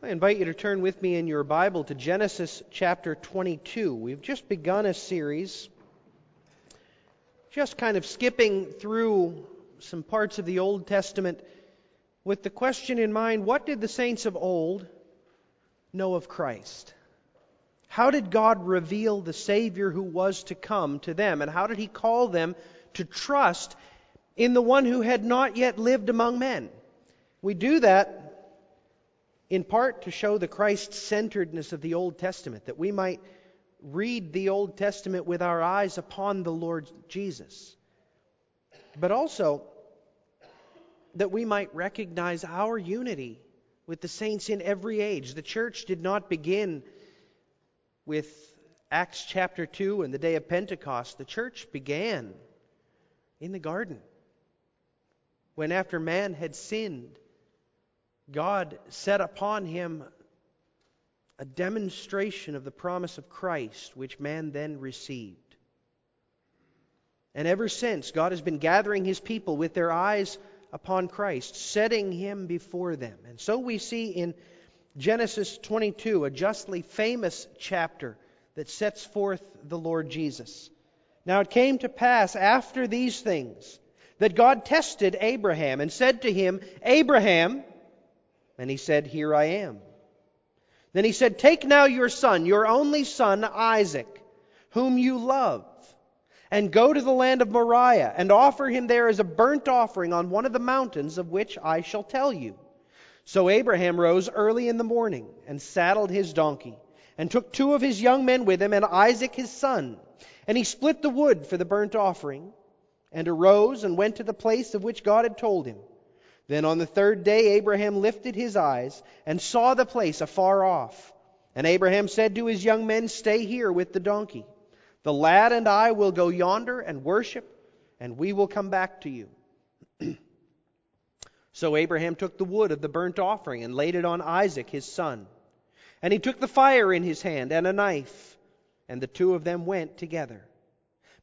I invite you to turn with me in your Bible to Genesis chapter 22. We've just begun a series, just kind of skipping through some parts of the Old Testament with the question in mind what did the saints of old know of Christ? How did God reveal the Savior who was to come to them? And how did He call them to trust in the one who had not yet lived among men? We do that in part to show the Christ centeredness of the Old Testament, that we might read the Old Testament with our eyes upon the Lord Jesus, but also that we might recognize our unity with the saints in every age. The church did not begin with Acts chapter 2 and the day of Pentecost. The church began in the garden when, after man had sinned, God set upon him a demonstration of the promise of Christ, which man then received. And ever since, God has been gathering his people with their eyes upon Christ, setting him before them. And so we see in Genesis 22, a justly famous chapter that sets forth the Lord Jesus. Now it came to pass after these things that God tested Abraham and said to him, Abraham, and he said, Here I am. Then he said, Take now your son, your only son, Isaac, whom you love, and go to the land of Moriah, and offer him there as a burnt offering on one of the mountains of which I shall tell you. So Abraham rose early in the morning, and saddled his donkey, and took two of his young men with him, and Isaac his son. And he split the wood for the burnt offering, and arose and went to the place of which God had told him. Then on the third day Abraham lifted his eyes and saw the place afar off. And Abraham said to his young men, Stay here with the donkey. The lad and I will go yonder and worship, and we will come back to you. so Abraham took the wood of the burnt offering and laid it on Isaac his son. And he took the fire in his hand and a knife, and the two of them went together.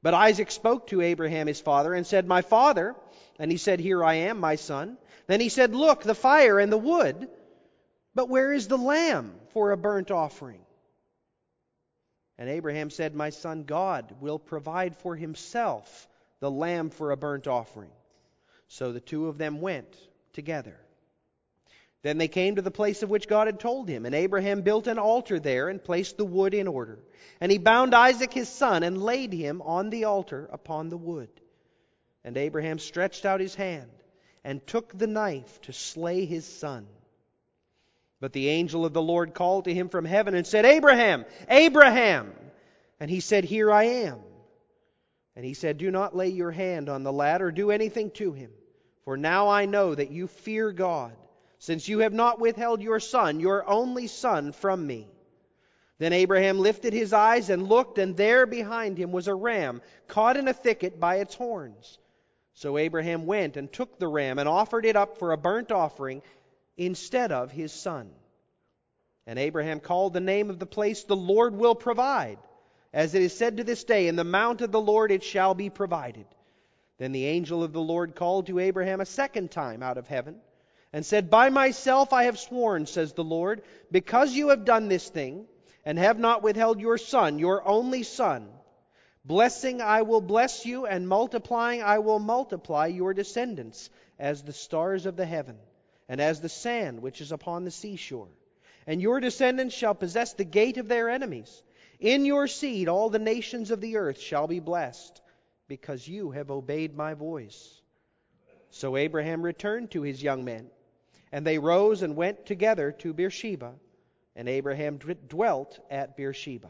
But Isaac spoke to Abraham his father and said, My father. And he said, Here I am, my son. Then he said, Look, the fire and the wood, but where is the lamb for a burnt offering? And Abraham said, My son, God will provide for himself the lamb for a burnt offering. So the two of them went together. Then they came to the place of which God had told him, and Abraham built an altar there and placed the wood in order. And he bound Isaac his son and laid him on the altar upon the wood. And Abraham stretched out his hand and took the knife to slay his son. But the angel of the Lord called to him from heaven and said, Abraham, Abraham! And he said, Here I am. And he said, Do not lay your hand on the lad or do anything to him. For now I know that you fear God, since you have not withheld your son, your only son, from me. Then Abraham lifted his eyes and looked, and there behind him was a ram caught in a thicket by its horns. So Abraham went and took the ram and offered it up for a burnt offering instead of his son. And Abraham called the name of the place, The Lord will provide. As it is said to this day, In the mount of the Lord it shall be provided. Then the angel of the Lord called to Abraham a second time out of heaven, and said, By myself I have sworn, says the Lord, because you have done this thing, and have not withheld your son, your only son, Blessing I will bless you, and multiplying I will multiply your descendants as the stars of the heaven, and as the sand which is upon the seashore. And your descendants shall possess the gate of their enemies. In your seed all the nations of the earth shall be blessed, because you have obeyed my voice. So Abraham returned to his young men, and they rose and went together to Beersheba, and Abraham dwelt at Beersheba.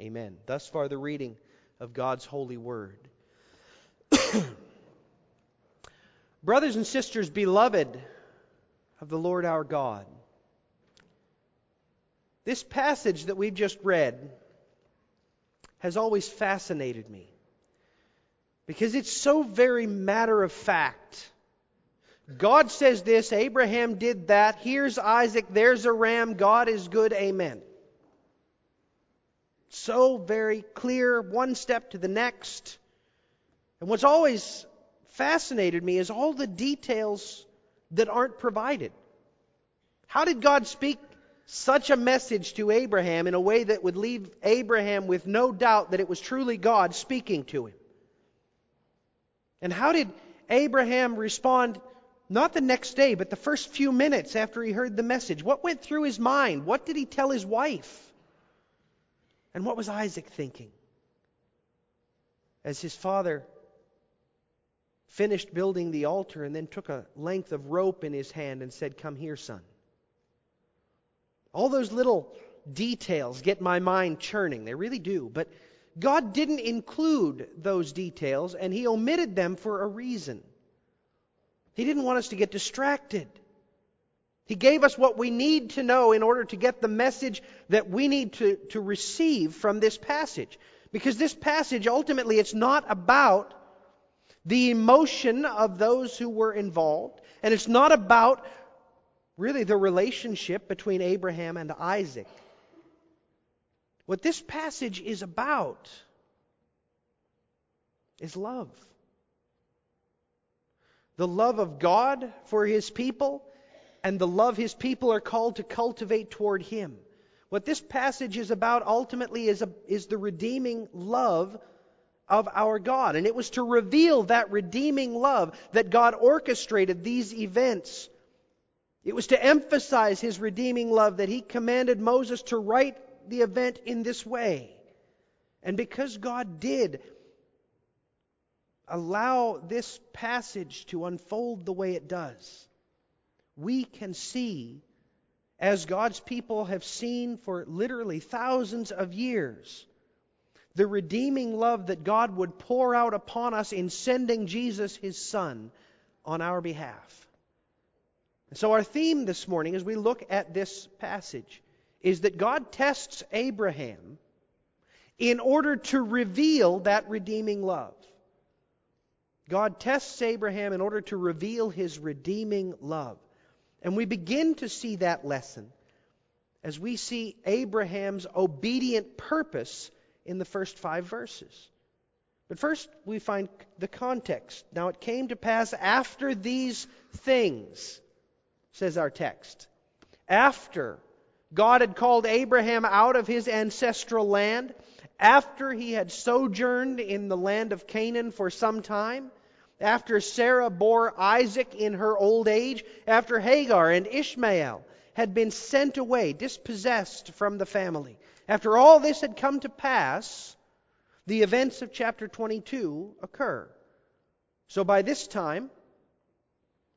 Amen. Thus far, the reading of God's holy word. Brothers and sisters, beloved of the Lord our God, this passage that we've just read has always fascinated me because it's so very matter of fact. God says this, Abraham did that, here's Isaac, there's a ram, God is good, amen so very clear, one step to the next. And what's always fascinated me is all the details that aren't provided. How did God speak such a message to Abraham in a way that would leave Abraham with no doubt that it was truly God speaking to him? And how did Abraham respond not the next day, but the first few minutes after he heard the message? What went through his mind? What did he tell his wife? And what was Isaac thinking? As his father finished building the altar and then took a length of rope in his hand and said, Come here, son. All those little details get my mind churning. They really do. But God didn't include those details, and He omitted them for a reason. He didn't want us to get distracted. He gave us what we need to know in order to get the message that we need to, to receive from this passage. Because this passage, ultimately, it's not about the emotion of those who were involved, and it's not about really the relationship between Abraham and Isaac. What this passage is about is love. The love of God for his people and the love his people are called to cultivate toward him. What this passage is about ultimately is, a, is the redeeming love of our God. And it was to reveal that redeeming love that God orchestrated these events. It was to emphasize his redeeming love that he commanded Moses to write the event in this way. And because God did allow this passage to unfold the way it does, we can see, as God's people have seen for literally thousands of years, the redeeming love that God would pour out upon us in sending Jesus, his Son, on our behalf. So, our theme this morning, as we look at this passage, is that God tests Abraham in order to reveal that redeeming love. God tests Abraham in order to reveal his redeeming love. And we begin to see that lesson as we see Abraham's obedient purpose in the first five verses. But first, we find the context. Now, it came to pass after these things, says our text. After God had called Abraham out of his ancestral land, after he had sojourned in the land of Canaan for some time, after Sarah bore Isaac in her old age, after Hagar and Ishmael had been sent away, dispossessed from the family, after all this had come to pass, the events of chapter 22 occur. So by this time,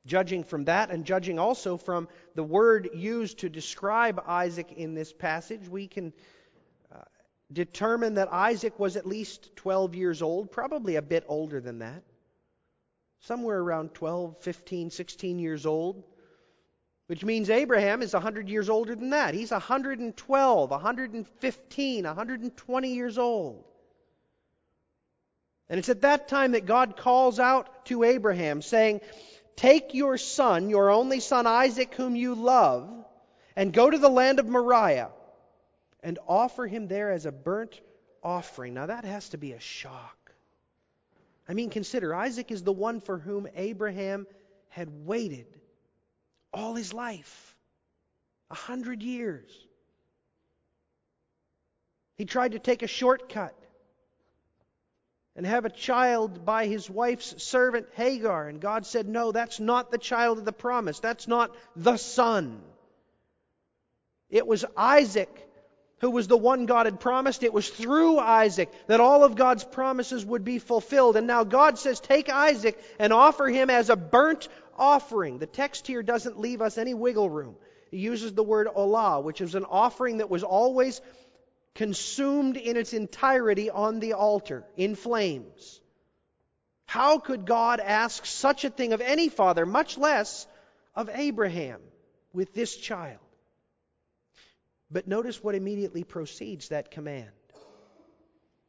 judging from that and judging also from the word used to describe Isaac in this passage, we can uh, determine that Isaac was at least 12 years old, probably a bit older than that somewhere around 12, 15, 16 years old, which means Abraham is 100 years older than that. He's 112, 115, 120 years old. And it's at that time that God calls out to Abraham, saying, Take your son, your only son Isaac, whom you love, and go to the land of Moriah and offer him there as a burnt offering. Now that has to be a shock. I mean, consider Isaac is the one for whom Abraham had waited all his life a hundred years. He tried to take a shortcut and have a child by his wife's servant Hagar. And God said, No, that's not the child of the promise. That's not the son. It was Isaac who was the one God had promised. It was through Isaac that all of God's promises would be fulfilled. And now God says, take Isaac and offer him as a burnt offering. The text here doesn't leave us any wiggle room. He uses the word olah, which is an offering that was always consumed in its entirety on the altar in flames. How could God ask such a thing of any father, much less of Abraham, with this child? But notice what immediately precedes that command.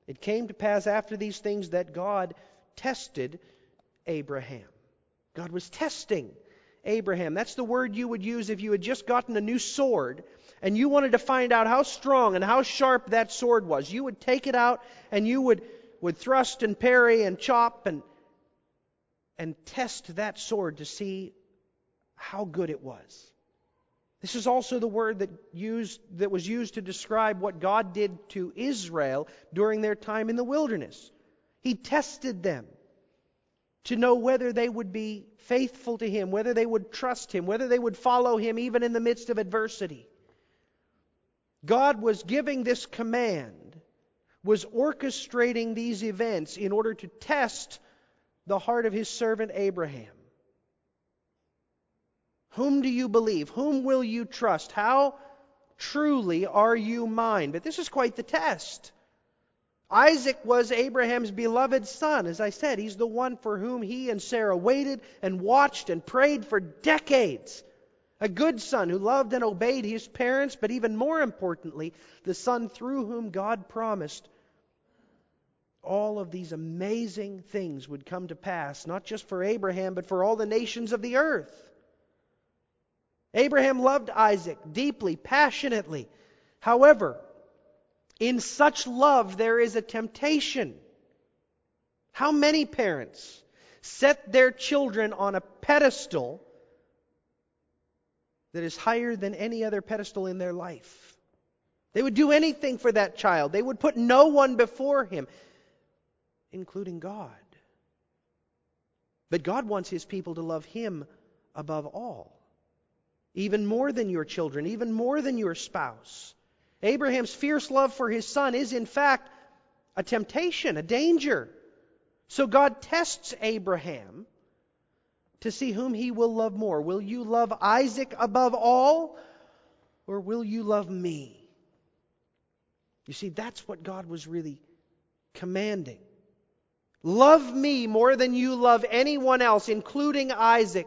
It came to pass after these things that God tested Abraham. God was testing Abraham. That's the word you would use if you had just gotten a new sword and you wanted to find out how strong and how sharp that sword was. You would take it out and you would, would thrust and parry and chop and, and test that sword to see how good it was. This is also the word that, used, that was used to describe what God did to Israel during their time in the wilderness. He tested them to know whether they would be faithful to Him, whether they would trust Him, whether they would follow Him even in the midst of adversity. God was giving this command, was orchestrating these events in order to test the heart of His servant Abraham. Whom do you believe? Whom will you trust? How truly are you mine? But this is quite the test. Isaac was Abraham's beloved son. As I said, he's the one for whom he and Sarah waited and watched and prayed for decades. A good son who loved and obeyed his parents, but even more importantly, the son through whom God promised all of these amazing things would come to pass, not just for Abraham, but for all the nations of the earth. Abraham loved Isaac deeply, passionately. However, in such love, there is a temptation. How many parents set their children on a pedestal that is higher than any other pedestal in their life? They would do anything for that child. They would put no one before him, including God. But God wants his people to love him above all even more than your children, even more than your spouse. Abraham's fierce love for his son is, in fact, a temptation, a danger. So God tests Abraham to see whom he will love more. Will you love Isaac above all, or will you love me? You see, that's what God was really commanding. Love me more than you love anyone else, including Isaac.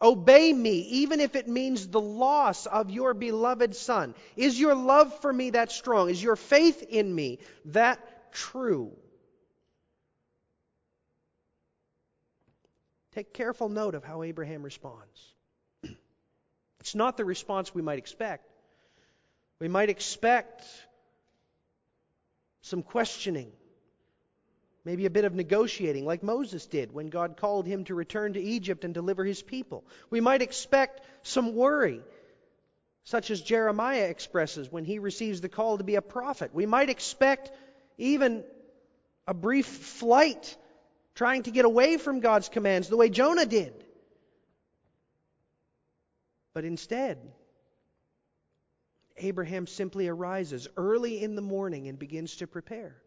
Obey me, even if it means the loss of your beloved Son. Is your love for me that strong? Is your faith in me that true? Take careful note of how Abraham responds. It's not the response we might expect. We might expect some questioning maybe a bit of negotiating, like Moses did when God called him to return to Egypt and deliver his people. We might expect some worry, such as Jeremiah expresses when he receives the call to be a prophet. We might expect even a brief flight, trying to get away from God's commands, the way Jonah did. But instead, Abraham simply arises early in the morning and begins to prepare.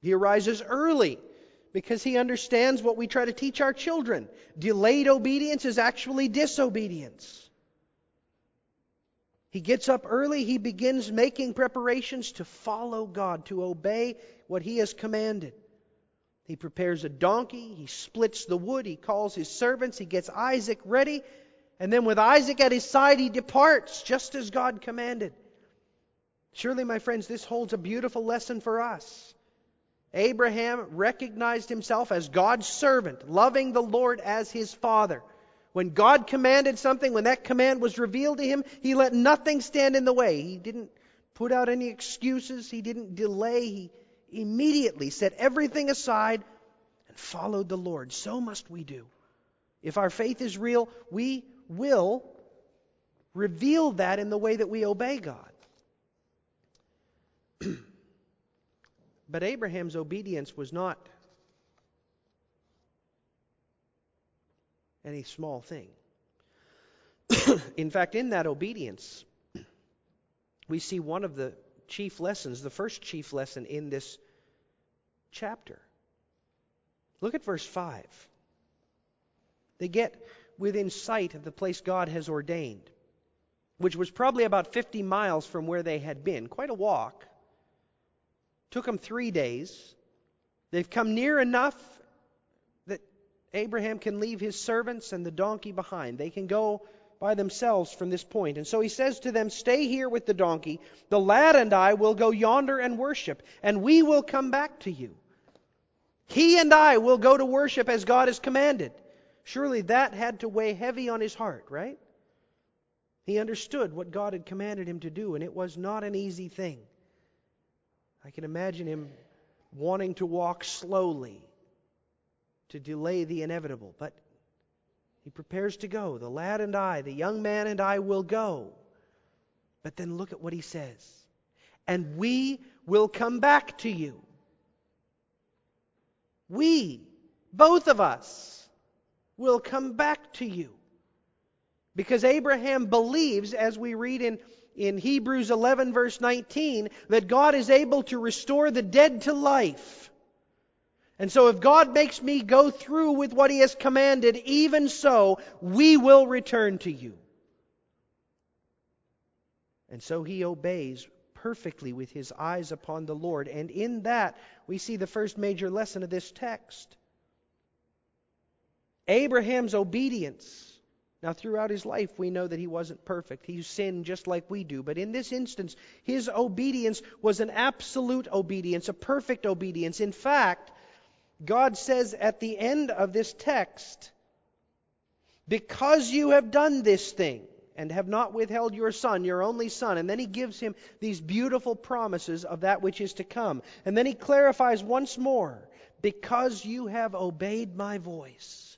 He arises early because he understands what we try to teach our children. Delayed obedience is actually disobedience. He gets up early, he begins making preparations to follow God, to obey what he has commanded. He prepares a donkey, he splits the wood, he calls his servants, he gets Isaac ready, and then with Isaac at his side, he departs just as God commanded. Surely, my friends, this holds a beautiful lesson for us. Abraham recognized himself as God's servant, loving the Lord as his father. When God commanded something, when that command was revealed to him, he let nothing stand in the way. He didn't put out any excuses, he didn't delay. He immediately set everything aside and followed the Lord. So must we do. If our faith is real, we will reveal that in the way that we obey God. But Abraham's obedience was not any small thing. in fact, in that obedience, we see one of the chief lessons, the first chief lesson in this chapter. Look at verse 5. They get within sight of the place God has ordained, which was probably about 50 miles from where they had been, quite a walk. Took them three days. They've come near enough that Abraham can leave his servants and the donkey behind. They can go by themselves from this point. And so he says to them, Stay here with the donkey. The lad and I will go yonder and worship, and we will come back to you. He and I will go to worship as God has commanded. Surely that had to weigh heavy on his heart, right? He understood what God had commanded him to do, and it was not an easy thing. I can imagine him wanting to walk slowly to delay the inevitable, but He prepares to go. The lad and I, the young man and I will go. But then look at what he says. And we will come back to you. We, both of us, will come back to you. Because Abraham believes, as we read in, in Hebrews 11, verse 19, that God is able to restore the dead to life. And so, if God makes me go through with what He has commanded, even so, we will return to you. And so he obeys perfectly with his eyes upon the Lord. And in that, we see the first major lesson of this text. Abraham's obedience. Now, throughout his life, we know that he wasn't perfect. He sinned just like we do. But in this instance, his obedience was an absolute obedience, a perfect obedience. In fact, God says at the end of this text, Because you have done this thing, and have not withheld your son, your only son. And then he gives him these beautiful promises of that which is to come. And then he clarifies once more because you have obeyed my voice.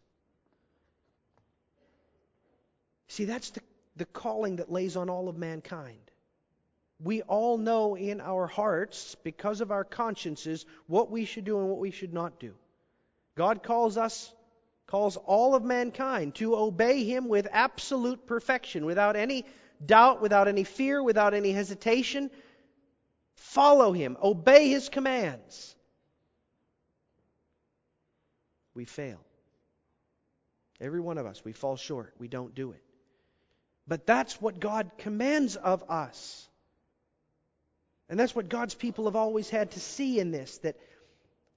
See, that's the, the calling that lays on all of mankind. We all know in our hearts, because of our consciences, what we should do and what we should not do. God calls us calls all of mankind to obey him with absolute perfection, without any doubt, without any fear, without any hesitation. Follow him, obey his commands. We fail. Every one of us, we fall short. We don't do it. But that's what God commands of us. And that's what God's people have always had to see in this that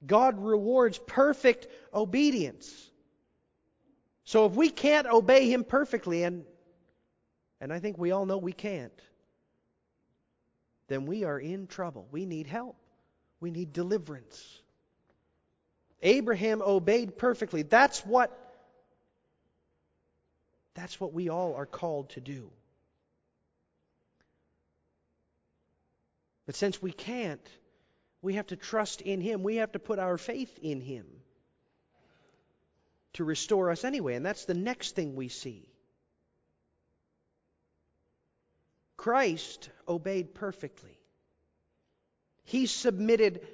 God rewards perfect obedience. So if we can't obey him perfectly, and, and I think we all know we can't, then we are in trouble. We need help. We need deliverance. Abraham obeyed perfectly. That's what that's what we all are called to do. But since we can't, we have to trust in him. We have to put our faith in him to restore us anyway. And that's the next thing we see. Christ obeyed perfectly. He submitted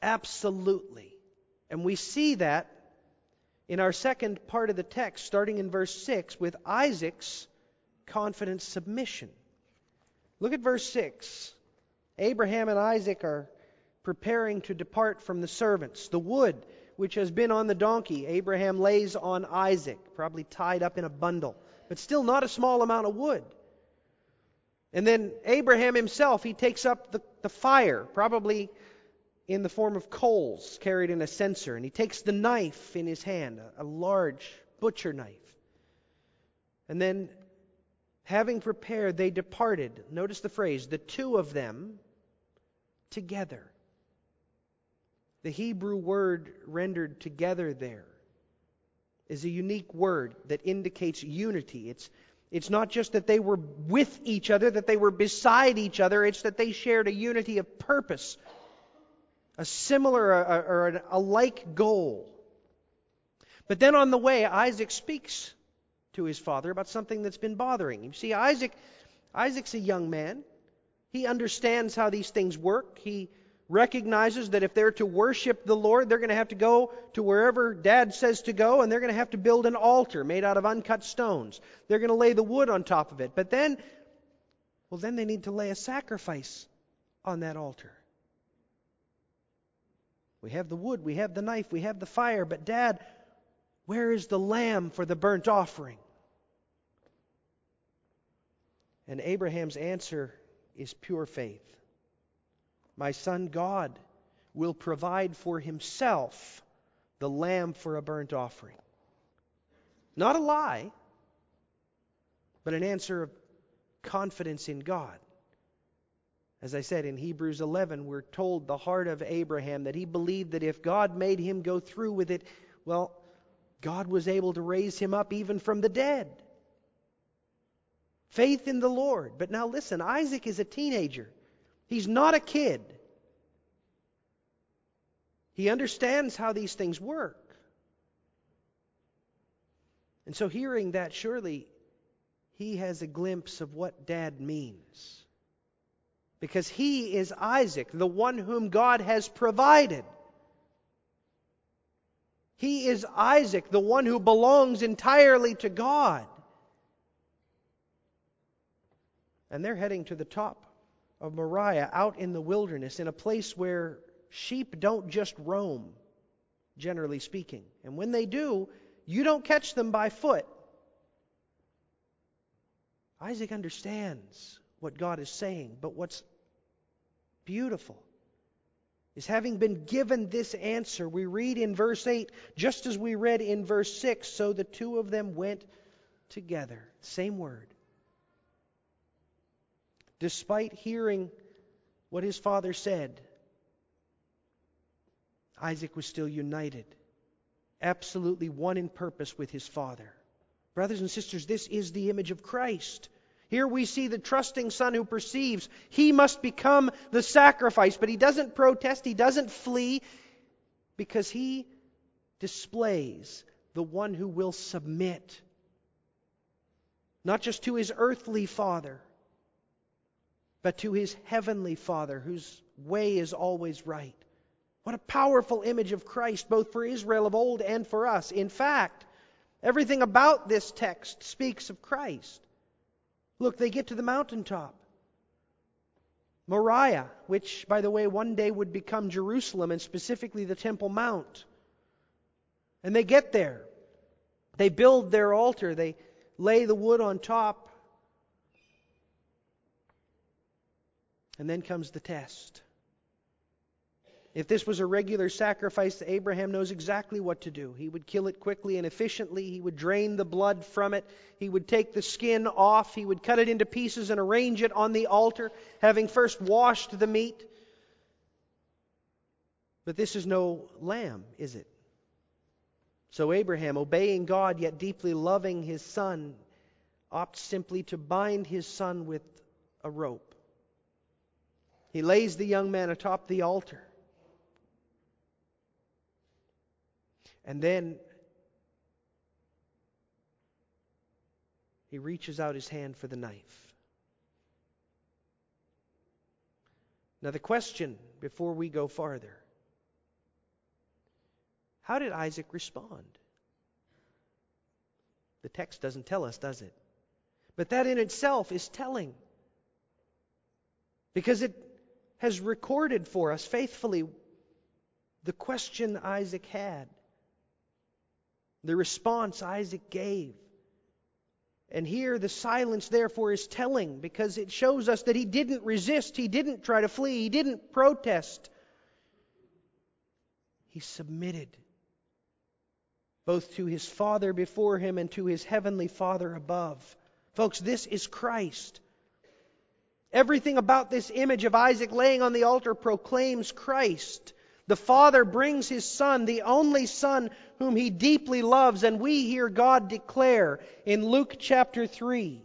absolutely. And we see that in our second part of the text, starting in verse 6, with Isaac's confident submission. Look at verse 6. Abraham and Isaac are preparing to depart from the servants. The wood which has been on the donkey, Abraham lays on Isaac, probably tied up in a bundle, but still not a small amount of wood. And then Abraham himself, he takes up the, the fire, probably in the form of coals carried in a censer, and he takes the knife in his hand, a, large butcher knife. And then, having prepared, they departed. Notice the phrase, the two of them together. The Hebrew word rendered together there is a unique word that indicates unity. It's, it's not just that they were with each other, that they were beside each other, it's that they shared a unity of purpose, a similar or a like goal. But then on the way, Isaac speaks to his father about something that's been bothering him. You see, Isaac, Isaac's a young man. He understands how these things work. He recognizes that if they're to worship the Lord, they're going to have to go to wherever dad says to go, and they're going to have to build an altar made out of uncut stones. They're going to lay the wood on top of it. But then, well, then they need to lay a sacrifice on that altar. We have the wood, we have the knife, we have the fire, but dad, where is the lamb for the burnt offering? And Abraham's answer is pure faith. My son God will provide for himself the lamb for a burnt offering. Not a lie, but an answer of confidence in God. As I said in Hebrews 11, we're told the heart of Abraham that he believed that if God made him go through with it, well, God was able to raise him up even from the dead. Faith in the Lord. But now listen, Isaac is a teenager. He's not a kid. He understands how these things work. And so, hearing that, surely he has a glimpse of what dad means. Because he is Isaac, the one whom God has provided. He is Isaac, the one who belongs entirely to God. And they're heading to the top of Moriah out in the wilderness, in a place where sheep don't just roam, generally speaking. And when they do, you don't catch them by foot. Isaac understands what God is saying, but what's beautiful is having been given this answer, we read in verse 8, just as we read in verse 6, so the two of them went together. Same word. Despite hearing what his father said, Isaac was still united, absolutely one in purpose with his father. Brothers and sisters, this is the image of Christ. Here we see the trusting son who perceives he must become the sacrifice, but he doesn't protest, he doesn't flee, because he displays the one who will submit, not just to his earthly father, but to his heavenly father, whose way is always right. What a powerful image of Christ, both for Israel of old and for us. In fact, everything about this text speaks of Christ. Look, they get to the mountaintop. Moriah, which, by the way, one day would become Jerusalem and specifically the Temple Mount. And they get there. They build their altar. They lay the wood on top. And then comes the test. If this was a regular sacrifice, Abraham knows exactly what to do. He would kill it quickly and efficiently. He would drain the blood from it. He would take the skin off. He would cut it into pieces and arrange it on the altar, having first washed the meat. But this is no lamb, is it? So Abraham, obeying God yet deeply loving his son, opts simply to bind his son with a rope. He lays the young man atop the altar. And then he reaches out his hand for the knife. Now, the question before we go farther how did Isaac respond? The text doesn't tell us, does it? But that in itself is telling. Because it has recorded for us faithfully the question Isaac had the response Isaac gave. And here the silence, therefore, is telling because it shows us that he didn't resist, he didn't try to flee, he didn't protest. He submitted both to his Father before him and to his heavenly Father above. Folks, this is Christ. Everything about this image of Isaac laying on the altar proclaims Christ. The Father brings His Son, the only Son whom He deeply loves, and we hear God declare in Luke chapter 3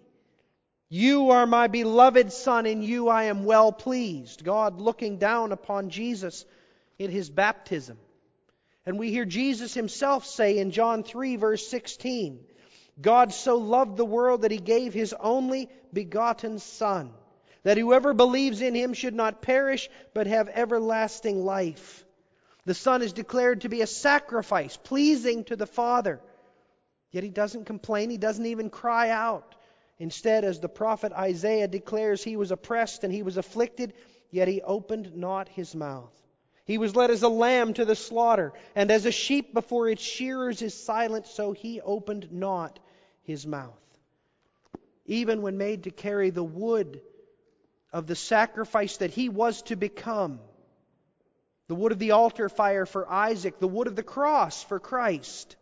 You are my beloved Son, in you I am well pleased. God looking down upon Jesus in His baptism. And we hear Jesus Himself say in John 3, verse 16 God so loved the world that He gave His only begotten Son, that whoever believes in Him should not perish, but have everlasting life. The Son is declared to be a sacrifice, pleasing to the Father. Yet he doesn't complain, he doesn't even cry out. Instead, as the prophet Isaiah declares, he was oppressed and he was afflicted, yet he opened not his mouth. He was led as a lamb to the slaughter, and as a sheep before its shearers is silent, so he opened not his mouth. Even when made to carry the wood of the sacrifice that he was to become, the wood of the altar fire for Isaac, the wood of the cross for Christ.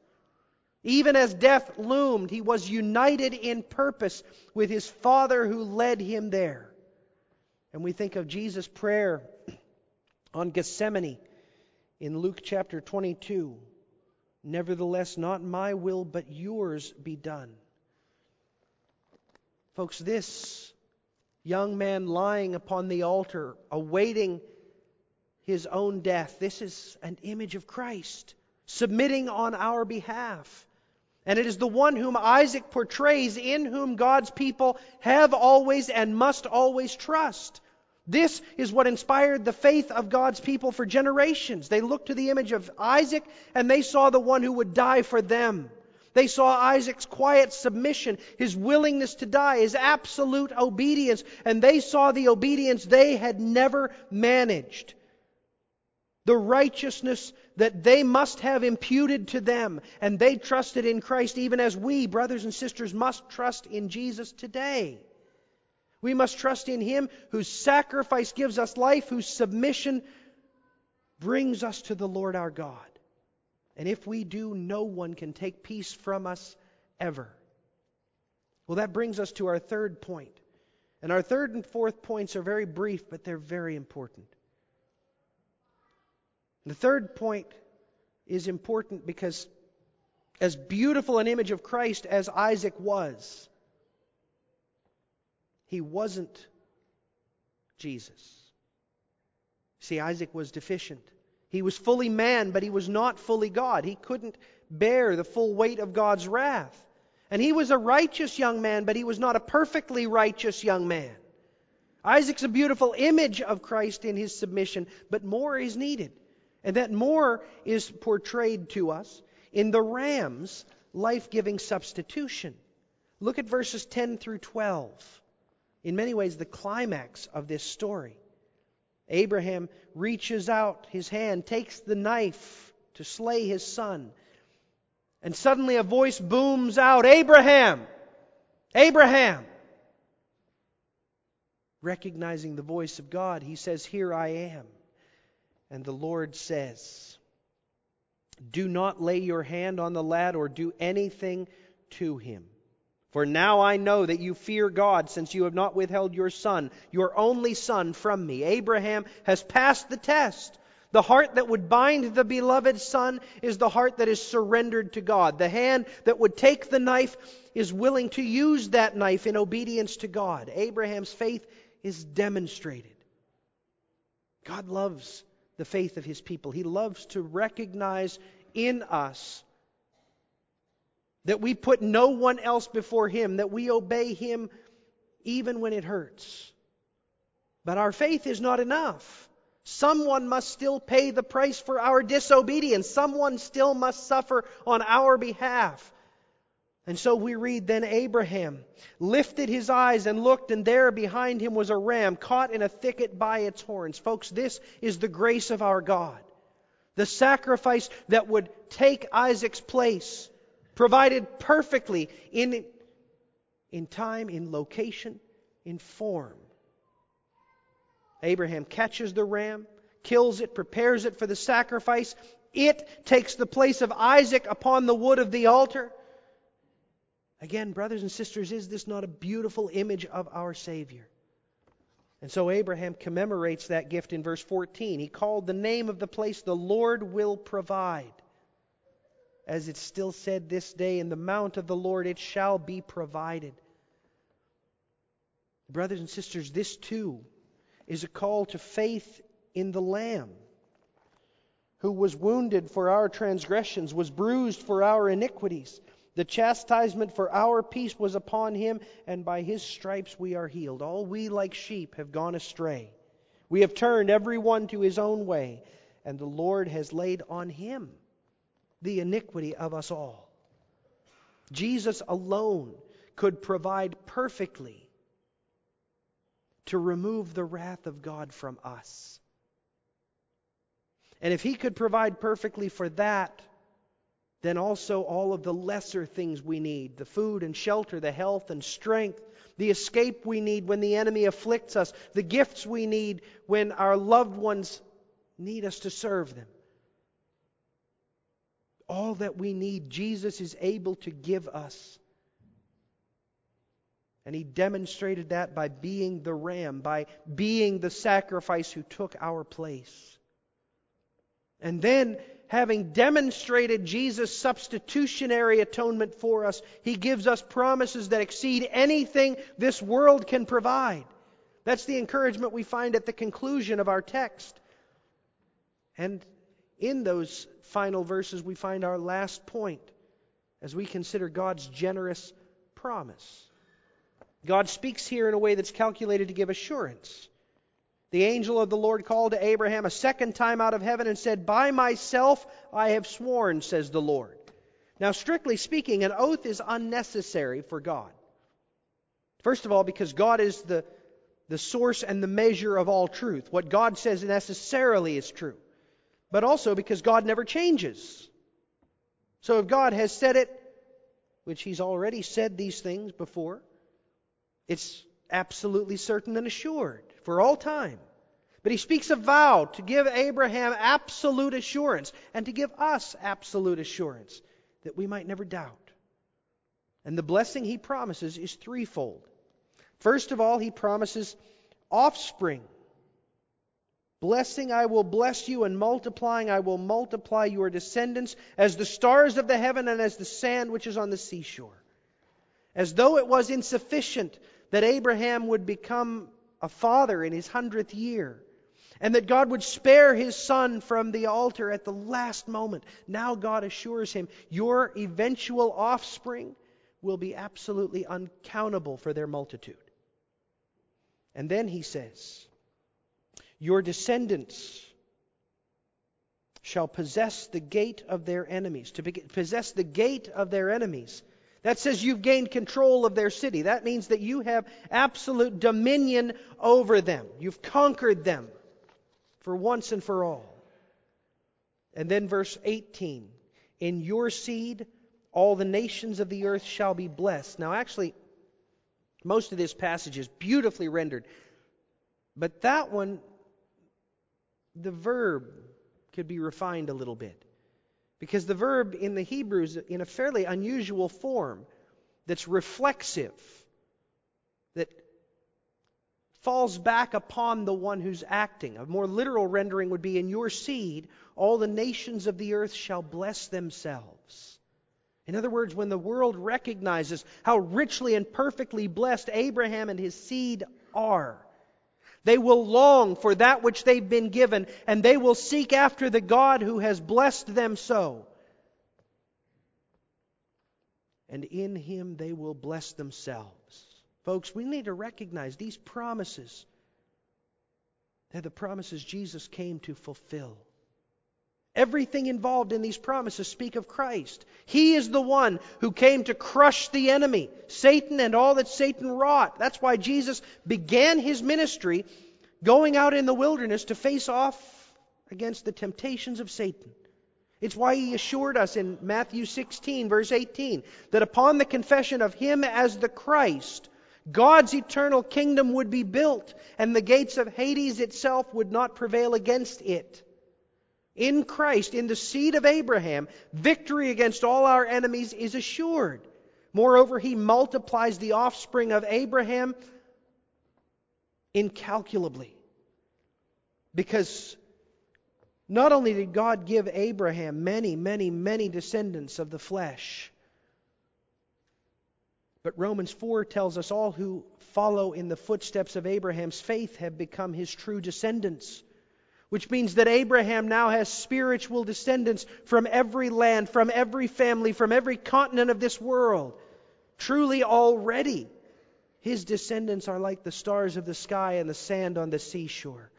Even as death loomed, he was united in purpose with his Father who led him there. And we think of Jesus' prayer on Gethsemane in Luke chapter 22. Nevertheless, not my will, but yours be done. Folks, this young man lying upon the altar, awaiting his own death. This is an image of Christ submitting on our behalf. And it is the one whom Isaac portrays, in whom God's people have always and must always trust. This is what inspired the faith of God's people for generations. They looked to the image of Isaac and they saw the one who would die for them. They saw Isaac's quiet submission, his willingness to die, his absolute obedience, and they saw the obedience they had never managed. The righteousness that they must have imputed to them, and they trusted in Christ even as we, brothers and sisters, must trust in Jesus today. We must trust in Him whose sacrifice gives us life, whose submission brings us to the Lord our God. And if we do, no one can take peace from us ever. Well, that brings us to our third point. And our third and fourth points are very brief, but they're very important. The third point is important because, as beautiful an image of Christ as Isaac was, he wasn't Jesus. See, Isaac was deficient. He was fully man, but he was not fully God. He couldn't bear the full weight of God's wrath. And he was a righteous young man, but he was not a perfectly righteous young man. Isaac's a beautiful image of Christ in his submission, but more is needed. And that more is portrayed to us in the ram's life giving substitution. Look at verses 10 through 12. In many ways, the climax of this story. Abraham reaches out his hand, takes the knife to slay his son. And suddenly a voice booms out Abraham! Abraham! Recognizing the voice of God, he says, Here I am. And the Lord says, Do not lay your hand on the lad or do anything to him. For now I know that you fear God, since you have not withheld your son, your only son, from me. Abraham has passed the test. The heart that would bind the beloved son is the heart that is surrendered to God. The hand that would take the knife is willing to use that knife in obedience to God. Abraham's faith is demonstrated. God loves the faith of his people. He loves to recognize in us that we put no one else before Him, that we obey Him even when it hurts. But our faith is not enough. Someone must still pay the price for our disobedience. Someone still must suffer on our behalf. And so we read then Abraham lifted his eyes and looked, and there behind him was a ram caught in a thicket by its horns. Folks, this is the grace of our God. The sacrifice that would take Isaac's place provided perfectly in, in time, in location, in form. Abraham catches the ram, kills it, prepares it for the sacrifice. It takes the place of Isaac upon the wood of the altar. Again, brothers and sisters, is this not a beautiful image of our Savior? And so Abraham commemorates that gift in verse 14. He called the name of the place, The Lord will provide as it's still said this day, in the mount of the Lord it shall be provided. Brothers and sisters, this too is a call to faith in the Lamb, who was wounded for our transgressions, was bruised for our iniquities. The chastisement for our peace was upon him, and by his stripes we are healed. All we like sheep have gone astray. We have turned every one to his own way, and the Lord has laid on him the iniquity of us all. Jesus alone could provide perfectly to remove the wrath of God from us. And if he could provide perfectly for that, then also all of the lesser things we need the food and shelter, the health and strength, the escape we need when the enemy afflicts us, the gifts we need when our loved ones need us to serve them all that we need, Jesus is able to give us. And he demonstrated that by being the ram, by being the sacrifice who took our place. And then, having demonstrated Jesus' substitutionary atonement for us, he gives us promises that exceed anything this world can provide. That's the encouragement we find at the conclusion of our text. And in those final verses, we find our last point as we consider God's generous promise. God speaks here in a way that's calculated to give assurance. The angel of the Lord called to Abraham a second time out of heaven and said, By myself I have sworn, says the Lord. Now, strictly speaking, an oath is unnecessary for God. First of all, because God is the, the source and the measure of all truth. What God says necessarily is true. But also because God never changes. So if God has said it, which He's already said these things before, it's absolutely certain and assured for all time. But he speaks a vow to give Abraham absolute assurance and to give us absolute assurance that we might never doubt. And the blessing he promises is threefold. First of all, he promises offspring. Blessing, I will bless you, and multiplying, I will multiply your descendants as the stars of the heaven and as the sand which is on the seashore. As though it was insufficient that Abraham would become a father in his hundredth year, and that God would spare his son from the altar at the last moment. Now God assures him, Your eventual offspring will be absolutely uncountable for their multitude. And then he says, Your descendants shall possess the gate of their enemies. To possess the gate of their enemies that says you've gained control of their city. That means that you have absolute dominion over them. You've conquered them for once and for all. And then verse 18 In your seed, all the nations of the earth shall be blessed. Now, actually, most of this passage is beautifully rendered. But that one, the verb could be refined a little bit. Because the verb in the Hebrew is in a fairly unusual form that's reflexive, that falls back upon the one who's acting. A more literal rendering would be In your seed, all the nations of the earth shall bless themselves. In other words, when the world recognizes how richly and perfectly blessed Abraham and his seed are, they will long for that which they've been given, and they will seek after the God who has blessed them so. And in him they will bless themselves. Folks, we need to recognize these promises. They're the promises Jesus came to fulfill. Everything involved in these promises speak of Christ. He is the one who came to crush the enemy, Satan and all that Satan wrought. That's why Jesus began his ministry going out in the wilderness to face off against the temptations of Satan. It's why he assured us in Matthew 16, verse 18, that upon the confession of him as the Christ, God's eternal kingdom would be built, and the gates of Hades itself would not prevail against it. In Christ, in the seed of Abraham, victory against all our enemies is assured. Moreover, he multiplies the offspring of Abraham incalculably. Because not only did God give Abraham many, many, many descendants of the flesh, but Romans 4 tells us all who follow in the footsteps of Abraham's faith have become his true descendants which means that Abraham now has spiritual descendants from every land, from every family, from every continent of this world. Truly, already, his descendants are like the stars of the sky and the sand on the seashore.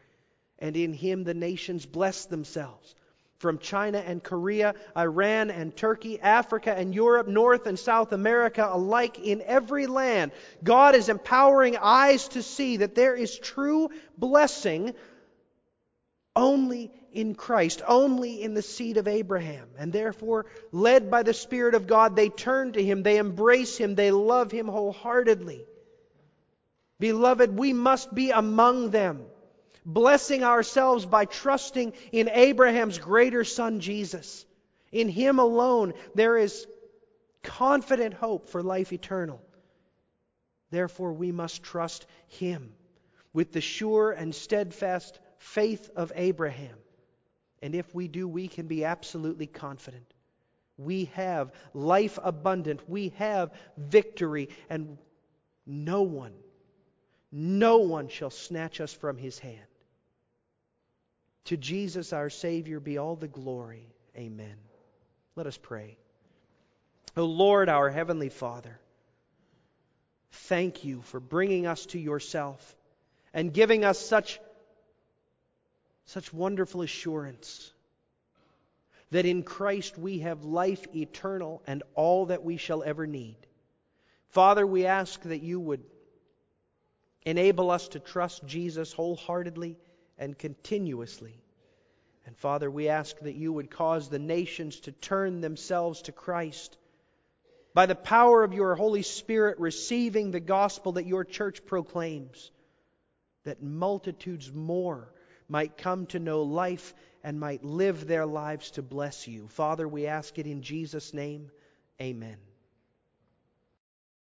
And in him the nations bless themselves. From China and Korea, Iran and Turkey, Africa and Europe, North and South America, alike in every land, God is empowering eyes to see that there is true blessing only in Christ, only in the seed of Abraham. And therefore, led by the Spirit of God, they turn to Him, they embrace Him, they love Him wholeheartedly. Beloved, we must be among them, blessing ourselves by trusting in Abraham's greater son, Jesus. In Him alone, there is confident hope for life eternal. Therefore, we must trust Him with the sure and steadfast faith of Abraham. And if we do, we can be absolutely confident. We have life abundant. We have victory. And no one, no one shall snatch us from his hand. To Jesus our Savior be all the glory. Amen. Let us pray. O Lord, our Heavenly Father, thank you for bringing us to yourself and giving us such, such wonderful assurance that in Christ we have life eternal and all that we shall ever need. Father, we ask that you would enable us to trust Jesus wholeheartedly and continuously. And Father, we ask that you would cause the nations to turn themselves to Christ by the power of your Holy Spirit receiving the gospel that your church proclaims, that multitudes more might come to know life and might live their lives to bless you. Father, we ask it in Jesus' name. Amen.